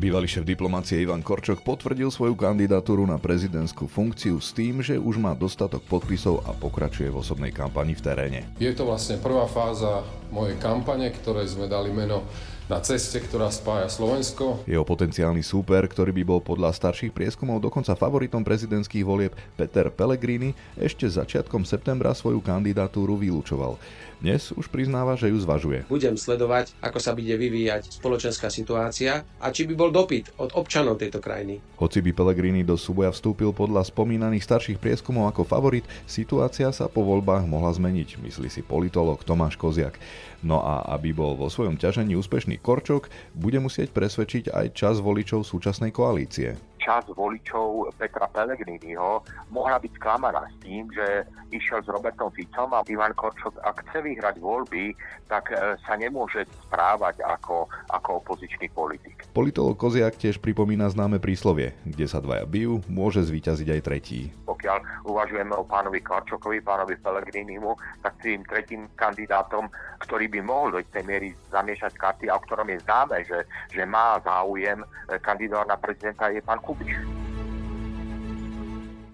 Bývalý šéf diplomácie Ivan Korčok potvrdil svoju kandidatúru na prezidentskú funkciu s tým, že už má dostatok podpisov a pokračuje v osobnej kampani v teréne. Je to vlastne prvá fáza mojej kampane, ktorej sme dali meno na ceste, ktorá spája Slovensko. Jeho potenciálny súper, ktorý by bol podľa starších prieskumov dokonca favoritom prezidentských volieb Peter Pellegrini, ešte začiatkom septembra svoju kandidatúru vylúčoval. Dnes už priznáva, že ju zvažuje. Budem sledovať, ako sa bude vyvíjať spoločenská situácia a či by bol dopyt od občanov tejto krajiny. Hoci by Pellegrini do súboja vstúpil podľa spomínaných starších prieskumov ako favorit, situácia sa po voľbách mohla zmeniť, myslí si politolog Tomáš Koziak. No a aby bol vo svojom ťažení úspešný Korčok, bude musieť presvedčiť aj čas voličov súčasnej koalície časť voličov Petra Pellegriniho mohla byť sklamaná s tým, že išiel s Robertom Ficom a Ivan Korčok, ak chce vyhrať voľby, tak e, sa nemôže správať ako, ako opozičný politik. Politolog Koziak tiež pripomína známe príslovie, kde sa dvaja bijú, môže zvíťaziť aj tretí. Pokiaľ uvažujeme o pánovi Korčokovi, pánovi Pellegrinimu, tak tým tretím kandidátom, ktorý by mohol do tej miery zamiešať karty a o ktorom je známe, že, že má záujem e, kandidát na prezidenta, je pán Kubiš.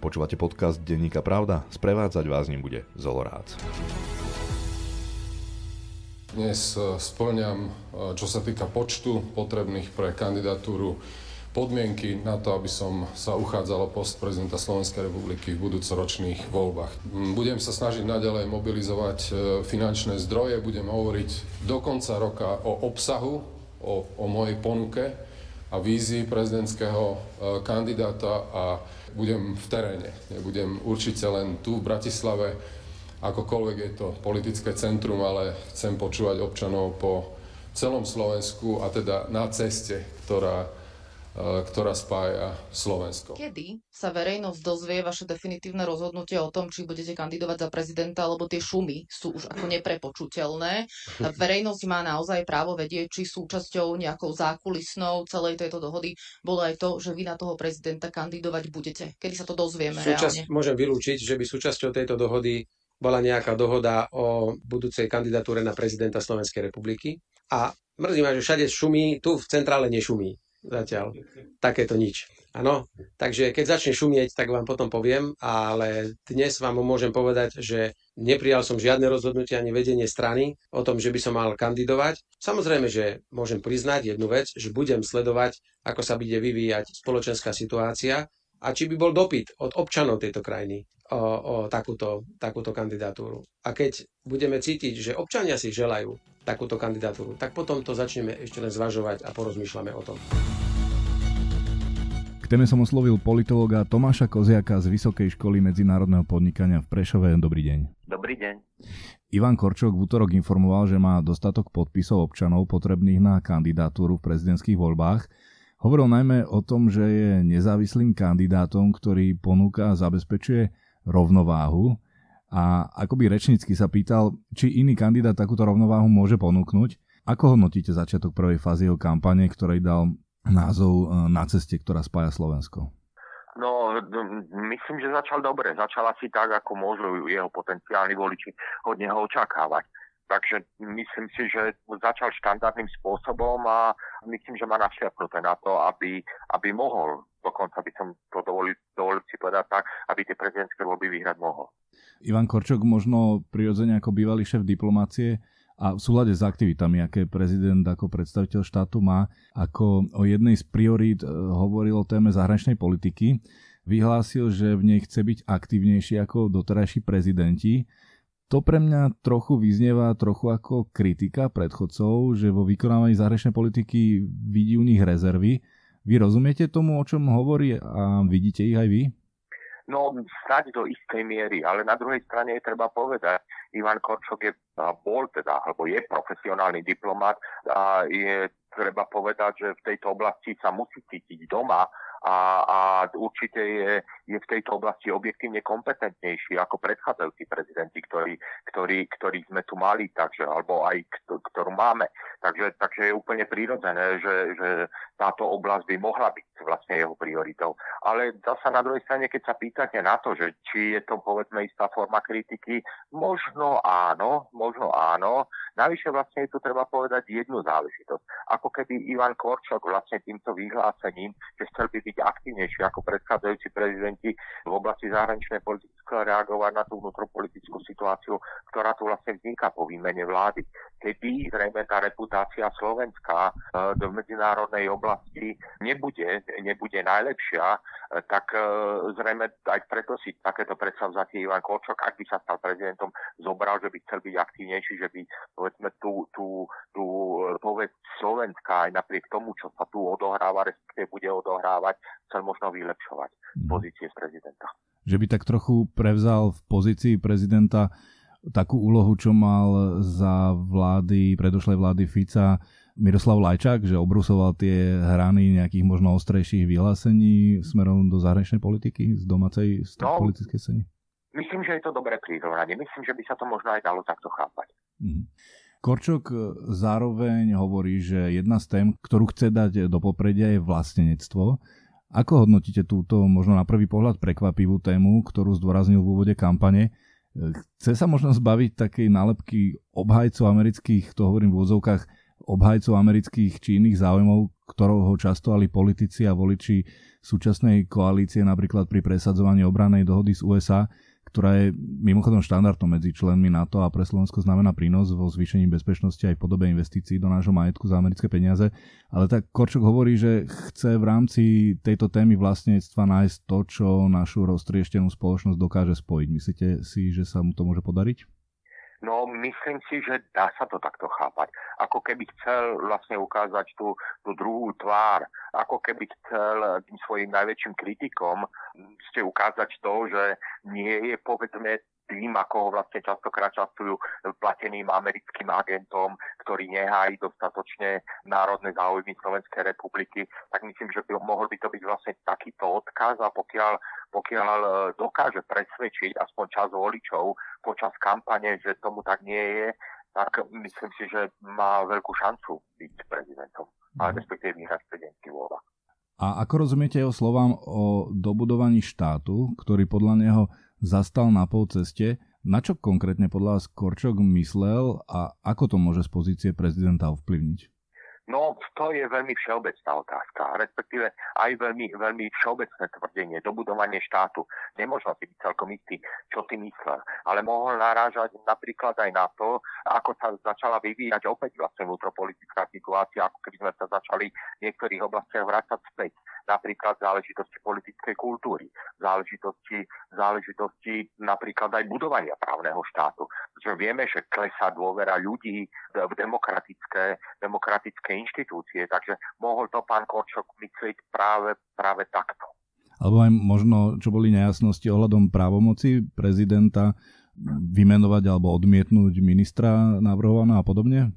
Počúvate podcast Denníka Pravda? Sprevádzať vás ním bude Zolorác. Dnes e, splňam, e, čo sa týka počtu potrebných pre kandidatúru podmienky na to, aby som sa uchádzal o post prezidenta Slovenskej republiky v budúcoročných voľbách. Mm, budem sa snažiť naďalej mobilizovať e, finančné zdroje, budem hovoriť do konca roka o obsahu, o, o mojej ponuke a vízii prezidentského e, kandidáta a budem v teréne. Nebudem určite len tu v Bratislave, akokoľvek je to politické centrum, ale chcem počúvať občanov po celom Slovensku a teda na ceste, ktorá ktorá spája Slovensko. Kedy sa verejnosť dozvie vaše definitívne rozhodnutie o tom, či budete kandidovať za prezidenta, lebo tie šumy sú už ako neprepočuteľné. Verejnosť má naozaj právo vedieť, či súčasťou nejakou zákulisnou celej tejto dohody bolo aj to, že vy na toho prezidenta kandidovať budete. Kedy sa to dozvieme Súčasť, reálne? Môžem vylúčiť, že by súčasťou tejto dohody bola nejaká dohoda o budúcej kandidatúre na prezidenta Slovenskej republiky. A mrzí ma, že všade šumí, tu v centrále nešumí zatiaľ. Takéto nič. Áno, takže keď začne šumieť, tak vám potom poviem, ale dnes vám môžem povedať, že neprijal som žiadne rozhodnutie ani vedenie strany o tom, že by som mal kandidovať. Samozrejme, že môžem priznať jednu vec, že budem sledovať, ako sa bude vyvíjať spoločenská situácia a či by bol dopyt od občanov tejto krajiny o, o takúto, takúto kandidatúru. A keď budeme cítiť, že občania si želajú takúto kandidatúru, tak potom to začneme ešte len zvažovať a porozmýšľame o tom. K téme som oslovil politológa Tomáša Koziaka z Vysokej školy medzinárodného podnikania v Prešove. Dobrý deň. Dobrý deň. Ivan Korčok v útorok informoval, že má dostatok podpisov občanov potrebných na kandidatúru v prezidentských voľbách. Hovoril najmä o tom, že je nezávislým kandidátom, ktorý ponúka a zabezpečuje rovnováhu a akoby rečnícky sa pýtal, či iný kandidát takúto rovnováhu môže ponúknuť. Ako hodnotíte začiatok prvej fázy jeho kampane, ktorej dal názov e, Na ceste, ktorá spája Slovensko? No, myslím, že začal dobre. Začal asi tak, ako môžu jeho potenciálni voliči od neho očakávať. Takže myslím si, že začal štandardným spôsobom a myslím, že má našľapnuté na to, aby, aby mohol, dokonca by som to dovolil, dovolil si povedať tak, aby tie prezidentské voľby vyhrať mohol. Ivan Korčok možno prirodzene ako bývalý šéf diplomácie a v súlade s aktivitami, aké prezident ako predstaviteľ štátu má, ako o jednej z priorít e, hovoril o téme zahraničnej politiky, vyhlásil, že v nej chce byť aktívnejší ako doterajší prezidenti. To pre mňa trochu vyznieva trochu ako kritika predchodcov, že vo vykonávaní zahraničnej politiky vidí u nich rezervy. Vy rozumiete tomu, o čom hovorí a vidíte ich aj vy? No, snáď do istej miery, ale na druhej strane je treba povedať, Ivan Korčok je, bol teda, alebo je profesionálny diplomat a je treba povedať, že v tejto oblasti sa musí cítiť doma a, a určite je, je v tejto oblasti objektívne kompetentnejší ako predchádzajúci prezidenti, ktorí, ktorí, ktorí sme tu mali, takže, alebo aj ktorú máme. Takže, takže je úplne prirodzené, že, že táto oblasť by mohla byť vlastne jeho prioritou. Ale zasa na druhej strane, keď sa pýtate na to, že či je to povedzme istá forma kritiky, možno áno, možno áno. Navyše vlastne je tu treba povedať jednu záležitosť. Ako keby Ivan Korčok vlastne týmto vyhlásením, že chcel by byť aktívnejší ako predchádzajúci prezidenti v oblasti zahraničnej politiky, reagovať na tú vnútropolitickú situáciu, ktorá tu vlastne vzniká po výmene vlády. Keby zrejme tá reputácia Slovenska e, medzinárodnej oblasti nebude, nebude najlepšia, e, tak e, zrejme aj preto si takéto predsavzatie Ivan Korčok, ak by sa stal prezidentom, zobral, že by chcel byť aktívnejší, že by povedzme tú, tú, tú povedz Slovenska aj napriek tomu, čo sa tu odohráva, respektíve bude odohrávať, chcel možno vylepšovať mhm. pozície prezidenta že by tak trochu prevzal v pozícii prezidenta takú úlohu, čo mal za vlády, predošlej vlády Fica Miroslav Lajčák, že obrusoval tie hrany nejakých možno ostrejších vyhlásení smerom do zahraničnej politiky z domácej z no, politickej scény? Myslím, že je to dobré prirovnanie. Myslím, že by sa to možno aj dalo takto chápať. Mm. Korčok zároveň hovorí, že jedna z tém, ktorú chce dať do popredia je vlastenectvo ako hodnotíte túto možno na prvý pohľad prekvapivú tému, ktorú zdôraznil v úvode kampane? Chce sa možno zbaviť takej nálepky obhajcov amerických, to hovorím v úzovkách, obhajcov amerických či iných záujmov, ktorou ho často ali politici a voliči súčasnej koalície napríklad pri presadzovaní obranej dohody z USA, ktorá je mimochodom štandardom medzi členmi NATO a pre Slovensko znamená prínos vo zvýšení bezpečnosti aj v podobe investícií do nášho majetku za americké peniaze. Ale tak Korčok hovorí, že chce v rámci tejto témy vlastníctva nájsť to, čo našu roztrieštenú spoločnosť dokáže spojiť. Myslíte si, že sa mu to môže podariť? No, myslím si, že dá sa to takto chápať. Ako keby chcel vlastne ukázať tú, tú druhú tvár, ako keby chcel tým svojim najväčším kritikom ste ukázať to, že nie je povedzme tým, ako ho vlastne častokrát častujú plateným americkým agentom, ktorý nehájí dostatočne národné záujmy Slovenskej republiky, tak myslím, že by mohol by to byť vlastne takýto odkaz a pokiaľ, pokiaľ e, dokáže presvedčiť aspoň čas voličov počas kampane, že tomu tak nie je, tak myslím si, že má veľkú šancu byť prezidentom, ale mhm. respektíve vyhrať prezidentský voľba. A ako rozumiete jeho slovám o dobudovaní štátu, ktorý podľa neho zastal na pol ceste. Na čo konkrétne podľa vás Korčok myslel a ako to môže z pozície prezidenta ovplyvniť? No, to je veľmi všeobecná otázka, respektíve aj veľmi, veľmi všeobecné tvrdenie, dobudovanie štátu. Nemôžno si byť celkom istý, čo ty myslel, ale mohol narážať napríklad aj na to, ako sa začala vyvíjať opäť vlastne vnútropolitická situácia, ako keby sme sa začali v niektorých oblastiach vrácať späť napríklad záležitosti politickej kultúry, záležitosti, záležitosti napríklad aj budovania právneho štátu. Pretože vieme, že klesá dôvera ľudí v demokratické, demokratické inštitúcie, takže mohol to pán Korčok myslieť práve, práve takto. Alebo aj možno, čo boli nejasnosti ohľadom právomoci prezidenta vymenovať alebo odmietnúť ministra navrhovaná a podobne?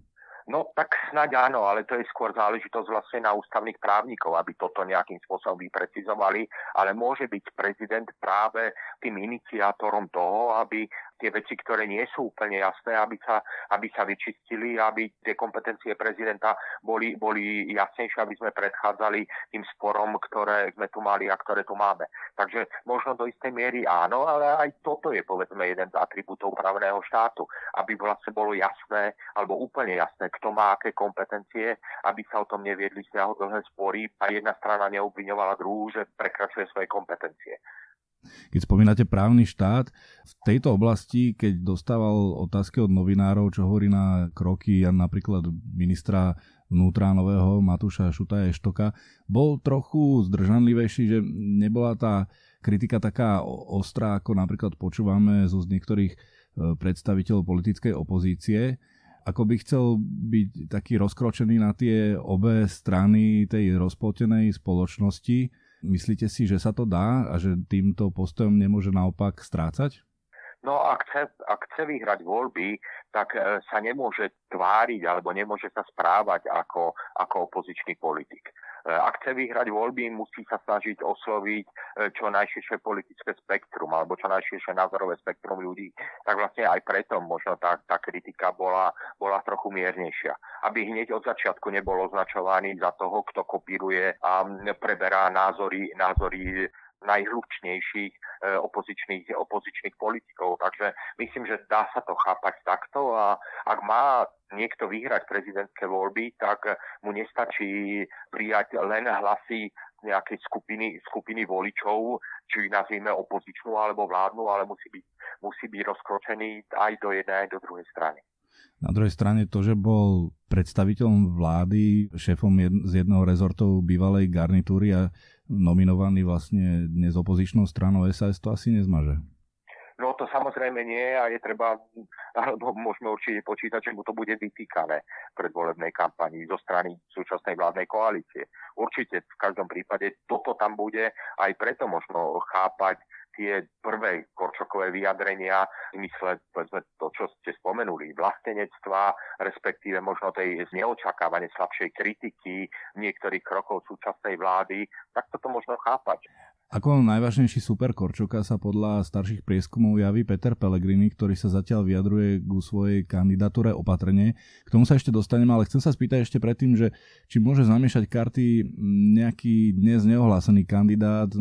No tak snáď áno, ale to je skôr záležitosť vlastne na ústavných právnikov, aby toto nejakým spôsobom vyprecizovali, ale môže byť prezident práve tým iniciátorom toho, aby tie veci, ktoré nie sú úplne jasné, aby sa, aby sa vyčistili, aby tie kompetencie prezidenta boli, boli jasnejšie, aby sme predchádzali tým sporom, ktoré sme tu mali a ktoré tu máme. Takže možno do istej miery áno, ale aj toto je povedzme jeden z atribútov právneho štátu, aby vlastne bolo jasné, alebo úplne jasné, kto má aké kompetencie, aby sa o tom neviedli dlhé spory a jedna strana neobviňovala druhú, že prekračuje svoje kompetencie. Keď spomínate právny štát, v tejto oblasti, keď dostával otázky od novinárov, čo hovorí na kroky napríklad ministra vnútra nového Matúša Šutaja Eštoka, bol trochu zdržanlivejší, že nebola tá kritika taká ostrá, ako napríklad počúvame zo z niektorých e, predstaviteľov politickej opozície. Ako by chcel byť taký rozkročený na tie obe strany tej rozpoltenej spoločnosti, Myslíte si, že sa to dá a že týmto postojom nemôže naopak strácať? No ak chce, ak chce vyhrať voľby, tak e, sa nemôže tváriť alebo nemôže sa správať ako, ako opozičný politik. ak chce vyhrať voľby, musí sa snažiť osloviť e, čo najširšie politické spektrum alebo čo najširšie názorové spektrum ľudí. Tak vlastne aj preto možno tá, tá kritika bola, bola trochu miernejšia. Aby hneď od začiatku nebol označovaný za toho, kto kopíruje a preberá názory, názory najhlučnejších e, opozičných, opozičných politikov. Takže myslím, že dá sa to chápať takto a ak má niekto vyhrať prezidentské voľby, tak mu nestačí prijať len hlasy nejakej skupiny, skupiny voličov, či nazvime opozičnú alebo vládnu, ale musí byť, musí byť rozkročený aj do jednej, aj do druhej strany. Na druhej strane to, že bol predstaviteľom vlády, šéfom z jedného rezortov bývalej garnitúry a nominovaný vlastne dnes opozičnou stranou SAS, to asi nezmaže. No to samozrejme nie a je treba, alebo môžeme určite počítať, že mu to bude vytýkané pred volebnej kampani zo strany súčasnej vládnej koalície. Určite v každom prípade toto tam bude, aj preto možno chápať tie prvé Korčokové vyjadrenia mysle, povedzme, to, čo ste spomenuli, vlastenectva, respektíve možno tej neočakávane slabšej kritiky niektorých krokov súčasnej vlády, tak toto možno chápať. Ako najvážnejší super Korčoka sa podľa starších prieskumov javí Peter Pellegrini, ktorý sa zatiaľ vyjadruje ku svojej kandidatúre opatrne. K tomu sa ešte dostaneme, ale chcem sa spýtať ešte predtým, že či môže zamiešať karty nejaký dnes neohlásený kandidát,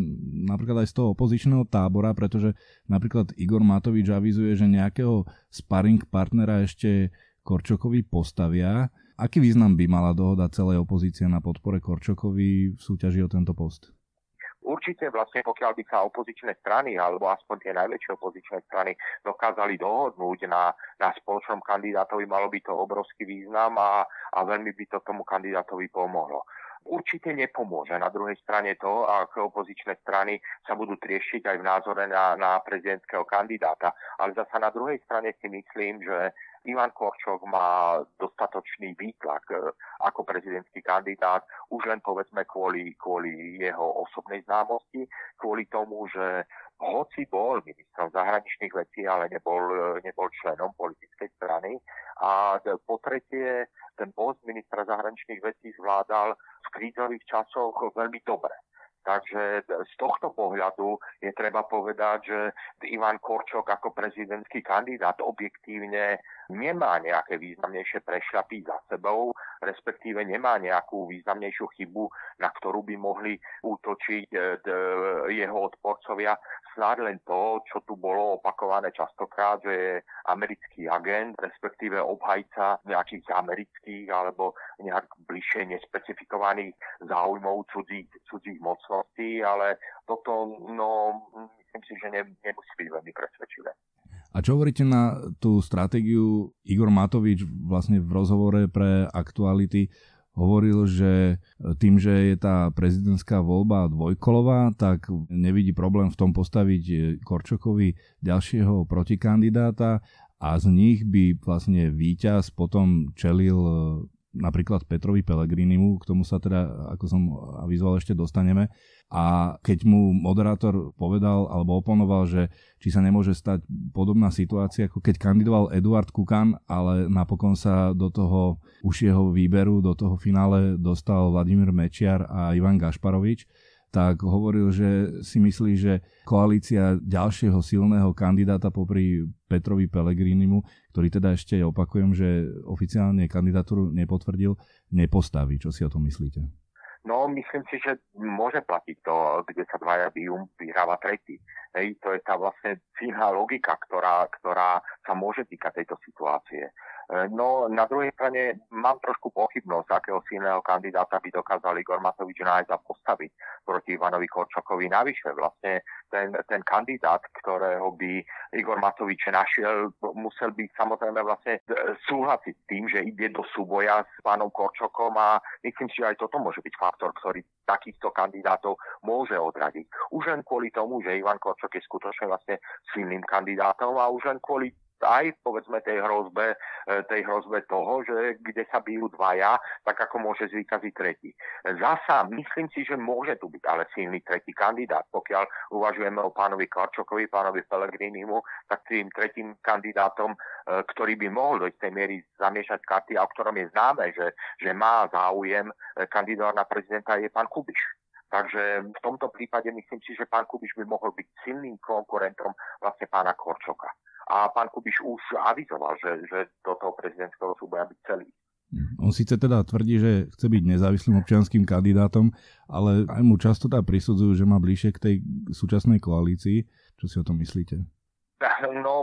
napríklad aj z toho opozičného tábora, pretože napríklad Igor Matovič avizuje, že nejakého sparring partnera ešte Korčokovi postavia. Aký význam by mala dohoda celej opozície na podpore Korčokovi v súťaži o tento post? Určite vlastne pokiaľ by sa opozičné strany, alebo aspoň tie najväčšie opozičné strany dokázali dohodnúť na, na spoločnom kandidátovi, malo by to obrovský význam a, a veľmi by to tomu kandidátovi pomohlo určite nepomôže. Na druhej strane to, ak opozičné strany sa budú triešiť aj v názore na, na prezidentského kandidáta. Ale zasa na druhej strane si myslím, že Ivan Korčok má dostatočný výtlak e, ako prezidentský kandidát, už len povedzme kvôli, kvôli jeho osobnej známosti, kvôli tomu, že hoci bol ministrom zahraničných vecí, ale nebol, e, nebol členom politickej strany. A po tretie, ten post ministra zahraničných vecí zvládal v krízových časoch veľmi dobre. Takže z tohto pohľadu je treba povedať, že Ivan Korčok ako prezidentský kandidát objektívne nemá nejaké významnejšie prešľapy za sebou, respektíve nemá nejakú významnejšiu chybu, na ktorú by mohli útočiť e, jeho odporcovia snáď len to, čo tu bolo opakované častokrát, že je americký agent, respektíve obhajca nejakých amerických alebo nejak bližšie nespecifikovaných záujmov cudzích, cudzích mocností, ale toto, no, myslím si, že ne, nemusí byť veľmi presvedčivé. A čo hovoríte na tú stratégiu Igor Matovič vlastne v rozhovore pre aktuality hovoril, že e, tým, že je tá prezidentská voľba dvojkolová, tak nevidí problém v tom postaviť e, Korčokovi ďalšieho protikandidáta a z nich by vlastne víťaz potom čelil e, napríklad Petrovi Pelegrinimu, k tomu sa teda, ako som avizoval, ešte dostaneme. A keď mu moderátor povedal alebo oponoval, že či sa nemôže stať podobná situácia, ako keď kandidoval Eduard Kukan, ale napokon sa do toho užšieho výberu, do toho finále dostal Vladimír Mečiar a Ivan Gašparovič, tak hovoril, že si myslí, že koalícia ďalšieho silného kandidáta popri Petrovi Pelegrinimu, ktorý teda ešte opakujem, že oficiálne kandidatúru nepotvrdil, nepostaví. Čo si o tom myslíte? No, myslím si, že môže platiť to, kde sa dvaja bijú, vyhráva tretí. Hej, to je tá vlastne fína logika, ktorá, ktorá sa môže týkať tejto situácie. No na druhej strane mám trošku pochybnosť, akého silného kandidáta by dokázal Igor Matovič nájsť a postaviť proti Ivanovi Korčokovi. Navyše vlastne ten, ten kandidát, ktorého by Igor Matovič našiel, musel by samozrejme vlastne súhlasiť s tým, že ide do súboja s pánom Korčokom a myslím si, že aj toto môže byť faktor, ktorý takýchto kandidátov môže odradiť. Už len kvôli tomu, že Ivan Korčok je skutočne vlastne silným kandidátom a už len kvôli aj povedzme tej hrozbe, e, tej hrozbe toho, že kde sa bijú dvaja, tak ako môže zvýťaziť tretí. Zasa myslím si, že môže tu byť ale silný tretí kandidát. Pokiaľ uvažujeme o pánovi Kvarčokovi, pánovi Pelegrinimu, tak tým tretím kandidátom, e, ktorý by mohol do istej miery zamiešať karty a o ktorom je známe, že, že má záujem kandidát na prezidenta, je pán Kubiš. Takže v tomto prípade myslím si, že pán Kubiš by mohol byť silným konkurentom vlastne pána Korčoka. A pán Kubiš už avizoval, že, že do toho prezidentského súboja byť celý. On síce teda tvrdí, že chce byť nezávislým občianským kandidátom, ale aj mu často tá prisudzujú, že má bližšie k tej súčasnej koalícii. Čo si o tom myslíte? No,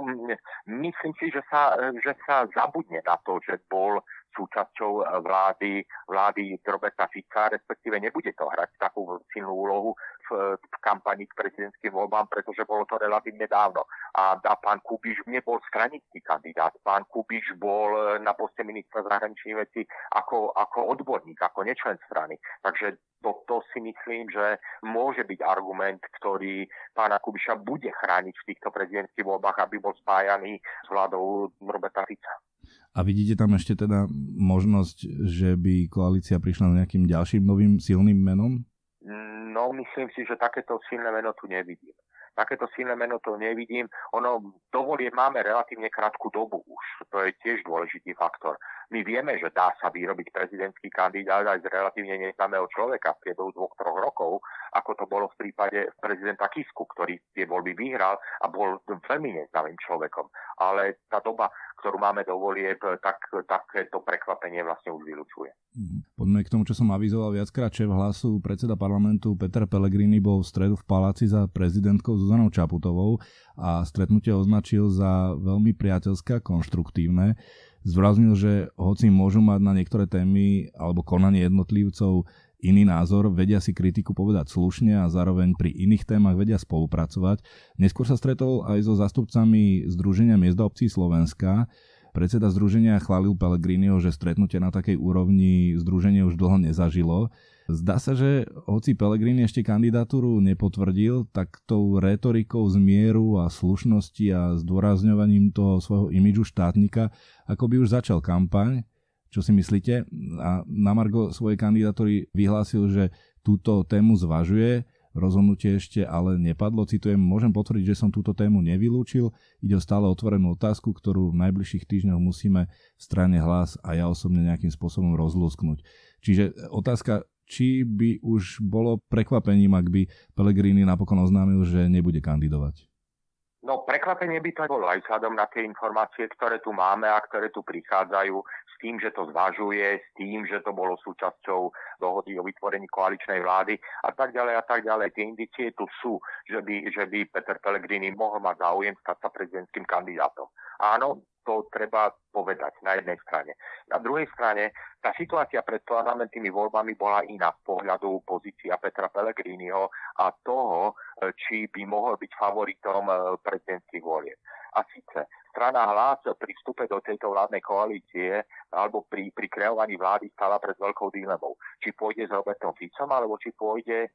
myslím si, že sa, že sa zabudne na to, že bol súčasťou vlády, vlády Roberta Fica, respektíve nebude to hrať takú silnú úlohu v, v kampani k prezidentským voľbám, pretože bolo to relatívne dávno. A, a pán Kubiš nebol stranický kandidát. Pán Kubiš bol eh, na poste ministra zahraničných vecí ako, ako odborník, ako nečlen strany. Takže toto si myslím, že môže byť argument, ktorý pána Kubiša bude chrániť v týchto prezidentských voľbách, aby bol spájaný s vládou Roberta Fica. A vidíte tam ešte teda možnosť, že by koalícia prišla s nejakým ďalším novým silným menom? No, myslím si, že takéto silné meno tu nevidím. Takéto silné meno to nevidím. Ono, dovolie máme relatívne krátku dobu už. To je tiež dôležitý faktor. My vieme, že dá sa vyrobiť prezidentský kandidát aj z relatívne neznámeho človeka v priebehu dvoch, troch rokov, ako to bolo v prípade prezidenta Kisku, ktorý tie voľby vyhral a bol veľmi neznámym človekom. Ale tá doba ktorú máme do volieb, tak takéto prekvapenie vlastne už vylučuje. Mhm. Poďme k tomu, čo som avizoval viackrát. Šéf hlasu predseda parlamentu Peter Pellegrini bol v stredu v paláci za prezidentkou Zuzanou Čaputovou a stretnutie označil za veľmi priateľské a konštruktívne. Zvraznil, že hoci môžu mať na niektoré témy alebo konanie jednotlivcov iný názor, vedia si kritiku povedať slušne a zároveň pri iných témach vedia spolupracovať. Neskôr sa stretol aj so zastupcami Združenia miesta obcí Slovenska. Predseda združenia chválil Pellegriniho, že stretnutie na takej úrovni združenie už dlho nezažilo. Zdá sa, že hoci Pellegrini ešte kandidatúru nepotvrdil, tak tou retorikou zmieru a slušnosti a zdôrazňovaním toho svojho imidžu štátnika ako by už začal kampaň čo si myslíte? A na Margo svojej kandidatúry vyhlásil, že túto tému zvažuje, rozhodnutie ešte ale nepadlo. Citujem, môžem potvrdiť, že som túto tému nevylúčil. Ide o stále otvorenú otázku, ktorú v najbližších týždňoch musíme v strane hlas a ja osobne nejakým spôsobom rozlúsknuť. Čiže otázka, či by už bolo prekvapením, ak by Pellegrini napokon oznámil, že nebude kandidovať. No prekvapenie by to bolo aj vzhľadom na tie informácie, ktoré tu máme a ktoré tu prichádzajú s tým, že to zvažuje, s tým, že to bolo súčasťou dohody o vytvorení koaličnej vlády a tak ďalej a tak ďalej. Tie indície tu sú, že by, že by Peter Pellegrini mohol mať záujem stať sa prezidentským kandidátom. Áno, to treba povedať na jednej strane. Na druhej strane, tá situácia pred parlamentnými voľbami bola iná z pohľadu pozícia Petra Pellegriniho a toho, či by mohol byť favoritom eh, prezidentských volieb. A síce strana hlas pri vstupe do tejto vládnej koalície alebo pri, pri kreovaní vlády stala pred veľkou dilemou. Či pôjde s Robertom Ficom, alebo či pôjde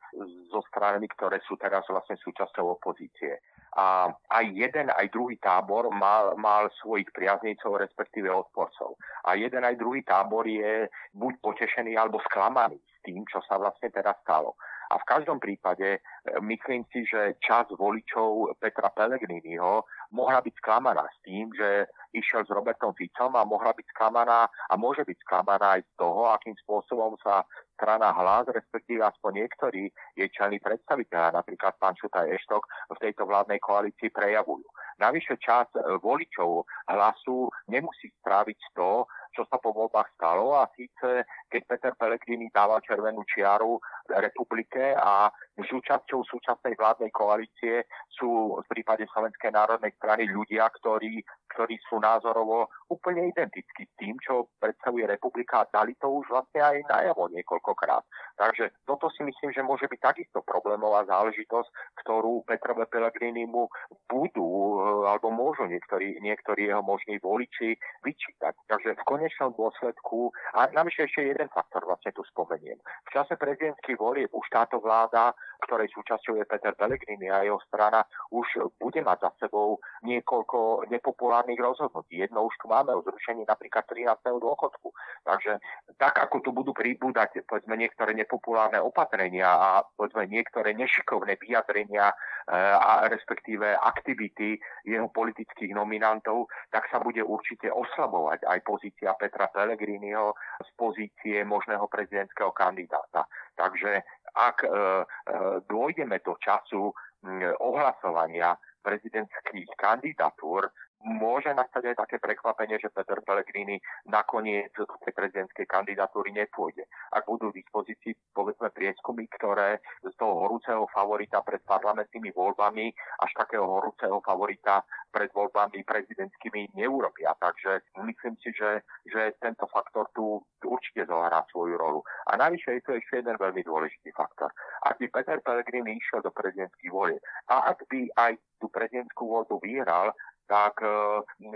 so stranami, ktoré sú teraz vlastne súčasťou opozície. A aj jeden, aj druhý tábor mal, mal svojich priaznicov, respektíve odporcov. A jeden, aj druhý tábor je buď potešený, alebo sklamaný s tým, čo sa vlastne teraz stalo. A v každom prípade e, myslím si, že čas voličov Petra Pellegriniho mohla byť sklamaná s tým, že išiel s Robertom Ficom a mohla byť sklamaná a môže byť sklamaná aj z toho, akým spôsobom sa strana hlas, respektíve aspoň niektorí jej čelní predstaviteľa, napríklad pán Šutaj Eštok, v tejto vládnej koalícii prejavujú. Navyše čas e, voličov hlasu nemusí stráviť to, čo sa po voľbách stalo a síce keď Peter Pellegrini dával červenú čiaru republike a súčasťou súčasnej vládnej koalície sú v prípade Slovenskej národnej strany ľudia, ktorí, ktorí sú názorovo úplne identickí s tým, čo predstavuje republika a dali to už vlastne aj najavo niekoľkokrát. Takže toto si myslím, že môže byť takisto problémová záležitosť, ktorú Petrovi Pellegrini mu budú alebo môžu niektorí, niektorí jeho možní voliči vyčítať. Takže v konečnom dôsledku, a navyše ešte jeden faktor vlastne tu spomeniem. V čase prezidentských volieb už táto vláda, ktorej súčasťou je Peter Pellegrini a jeho strana, už bude mať za sebou niekoľko nepopulárnych rozhodnutí. Jedno už tu máme o zrušení napríklad 13. dôchodku. Takže tak, ako tu budú pribúdať povedzme niektoré nepopulárne opatrenia a povedzme niektoré nešikovné vyjadrenia e, a respektíve aktivity jeho politických nominantov, tak sa bude určite oslabovať aj pozícia Petra Pellegriniho z pozície možného prezidentského kandidáta. Takže ak e, e, dôjdeme do času ohlasovania prezidentských kandidatúr, môže nastať aj také prekvapenie, že Peter Pellegrini nakoniec do tej prezidentskej kandidatúry nepôjde. Ak budú v dispozícii, povedzme, prieskumy, ktoré z toho horúceho favorita pred parlamentnými voľbami až takého horúceho favorita pred voľbami prezidentskými neurobia. Takže myslím si, že, že tento faktor tu určite zohrá svoju rolu. A navyše je to ešte jeden veľmi dôležitý faktor. Ak by Peter Pellegrini išiel do prezidentských volieb a ak by aj tú prezidentskú voľbu vyhral, tak e,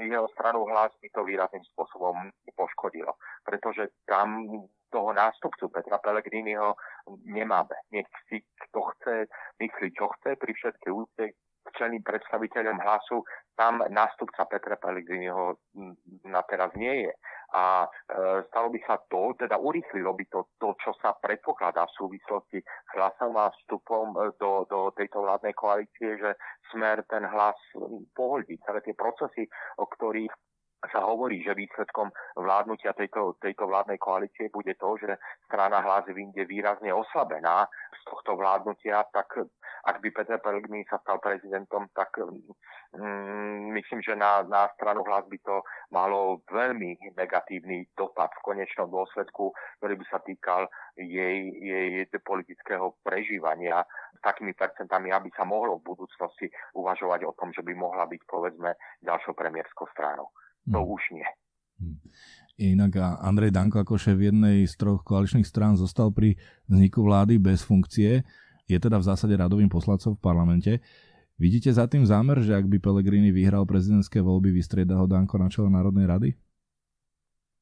jeho stranu hlas by to výrazným spôsobom poškodilo. Pretože tam toho nástupcu Petra Pellegriniho nemáme. Nech si kto chce myslí, čo chce, pri všetkej úcte k členým predstaviteľom hlasu, tam nástupca Petra Pellegriniho na teraz nie je a e, stalo by sa to, teda urýchlilo by to, to, čo sa predpokladá v súvislosti s hlasom a vstupom e, do, do tejto vládnej koalície, že smer ten hlas pohodí. Celé tie procesy, o ktorých sa hovorí, že výsledkom vládnutia tejto, tejto vládnej koalície bude to, že strana hlas vyjde výrazne oslabená tohto vládnutia, tak ak by Peter Pellegrini sa stal prezidentom, tak mm, myslím, že na, na stranu hlas by to malo veľmi negatívny dopad v konečnom dôsledku, ktorý by sa týkal jej, jej politického prežívania s takými percentami, aby sa mohlo v budúcnosti uvažovať o tom, že by mohla byť povedzme ďalšou premiérskou stranou. To hmm. už nie. Inak Andrej Danko ako šéf jednej z troch koaličných strán zostal pri vzniku vlády bez funkcie. Je teda v zásade radovým poslancom v parlamente. Vidíte za tým zámer, že ak by Pellegrini vyhral prezidentské voľby, vystrieda ho Danko na čele Národnej rady?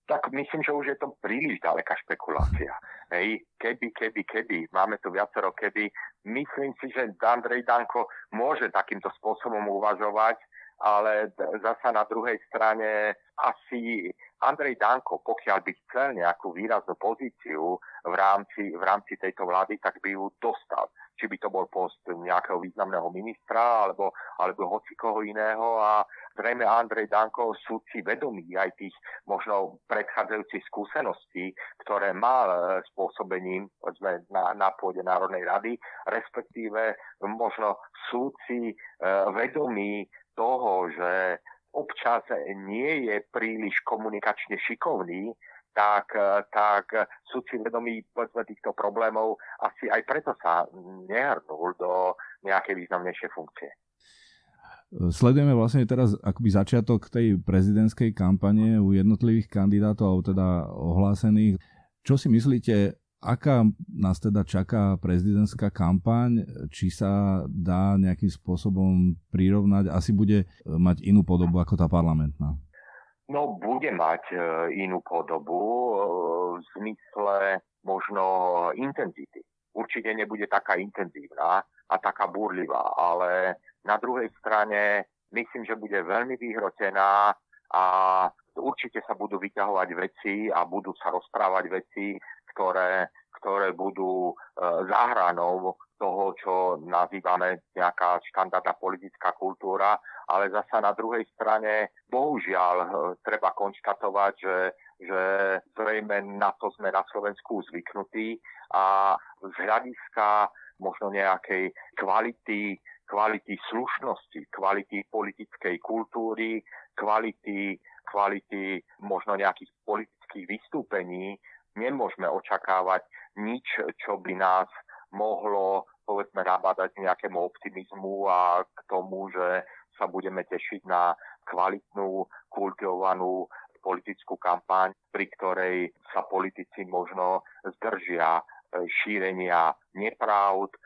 Tak myslím, že už je to príliš ďaleká špekulácia. Hej, keby, keby, keby, máme tu viacero keby. Myslím si, že Andrej Danko môže takýmto spôsobom uvažovať, ale zasa na druhej strane asi Andrej Danko, pokiaľ by chcel nejakú výraznú pozíciu v rámci, v rámci tejto vlády, tak by ju dostal. Či by to bol post nejakého významného ministra alebo, alebo hoci koho iného a zrejme Andrej Danko sú si vedomí aj tých možno predchádzajúcich skúseností, ktoré mal e, spôsobením sme na, na pôde Národnej rady, respektíve možno sú si e, vedomí toho, že občas nie je príliš komunikačne šikovný, tak, tak sú si vedomí povedzme, týchto problémov. Asi aj preto sa nehrnul do nejakej významnejšej funkcie. Sledujeme vlastne teraz akoby začiatok tej prezidentskej kampane u jednotlivých kandidátov, alebo teda ohlásených. Čo si myslíte, Aká nás teda čaká prezidentská kampaň? Či sa dá nejakým spôsobom prirovnať? Asi bude mať inú podobu ako tá parlamentná. No, bude mať e, inú podobu e, v zmysle možno intenzity. Určite nebude taká intenzívna a taká burlivá, ale na druhej strane myslím, že bude veľmi vyhrotená a určite sa budú vyťahovať veci a budú sa rozprávať veci, ktoré, ktoré budú e, záhranou toho, čo nazývame nejaká štandardná politická kultúra, ale zasa na druhej strane, bohužiaľ, e, treba konštatovať, že, že zrejme na to sme na Slovensku zvyknutí a z hľadiska možno nejakej kvality kvality slušnosti, kvality politickej kultúry, kvality, kvality možno nejakých politických vystúpení nemôžeme očakávať nič, čo by nás mohlo povedzme nabádať nejakému optimizmu a k tomu, že sa budeme tešiť na kvalitnú, kultivovanú politickú kampaň, pri ktorej sa politici možno zdržia e, šírenia nepravd, e,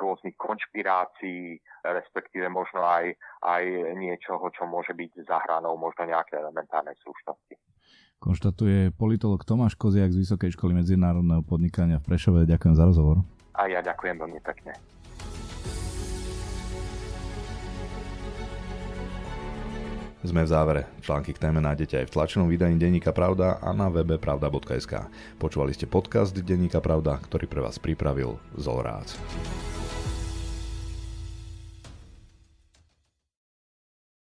rôznych konšpirácií, respektíve možno aj, aj niečoho, čo môže byť zahranou možno nejaké elementárnej slušnosti. Konštatuje politolog Tomáš Koziak z Vysokej školy medzinárodného podnikania v Prešove. Ďakujem za rozhovor. A ja ďakujem veľmi pekne. Sme v závere. Články k téme nájdete aj v tlačenom vydaní Denníka Pravda a na webe pravda.sk. Počúvali ste podcast Denníka Pravda, ktorý pre vás pripravil Zolrác.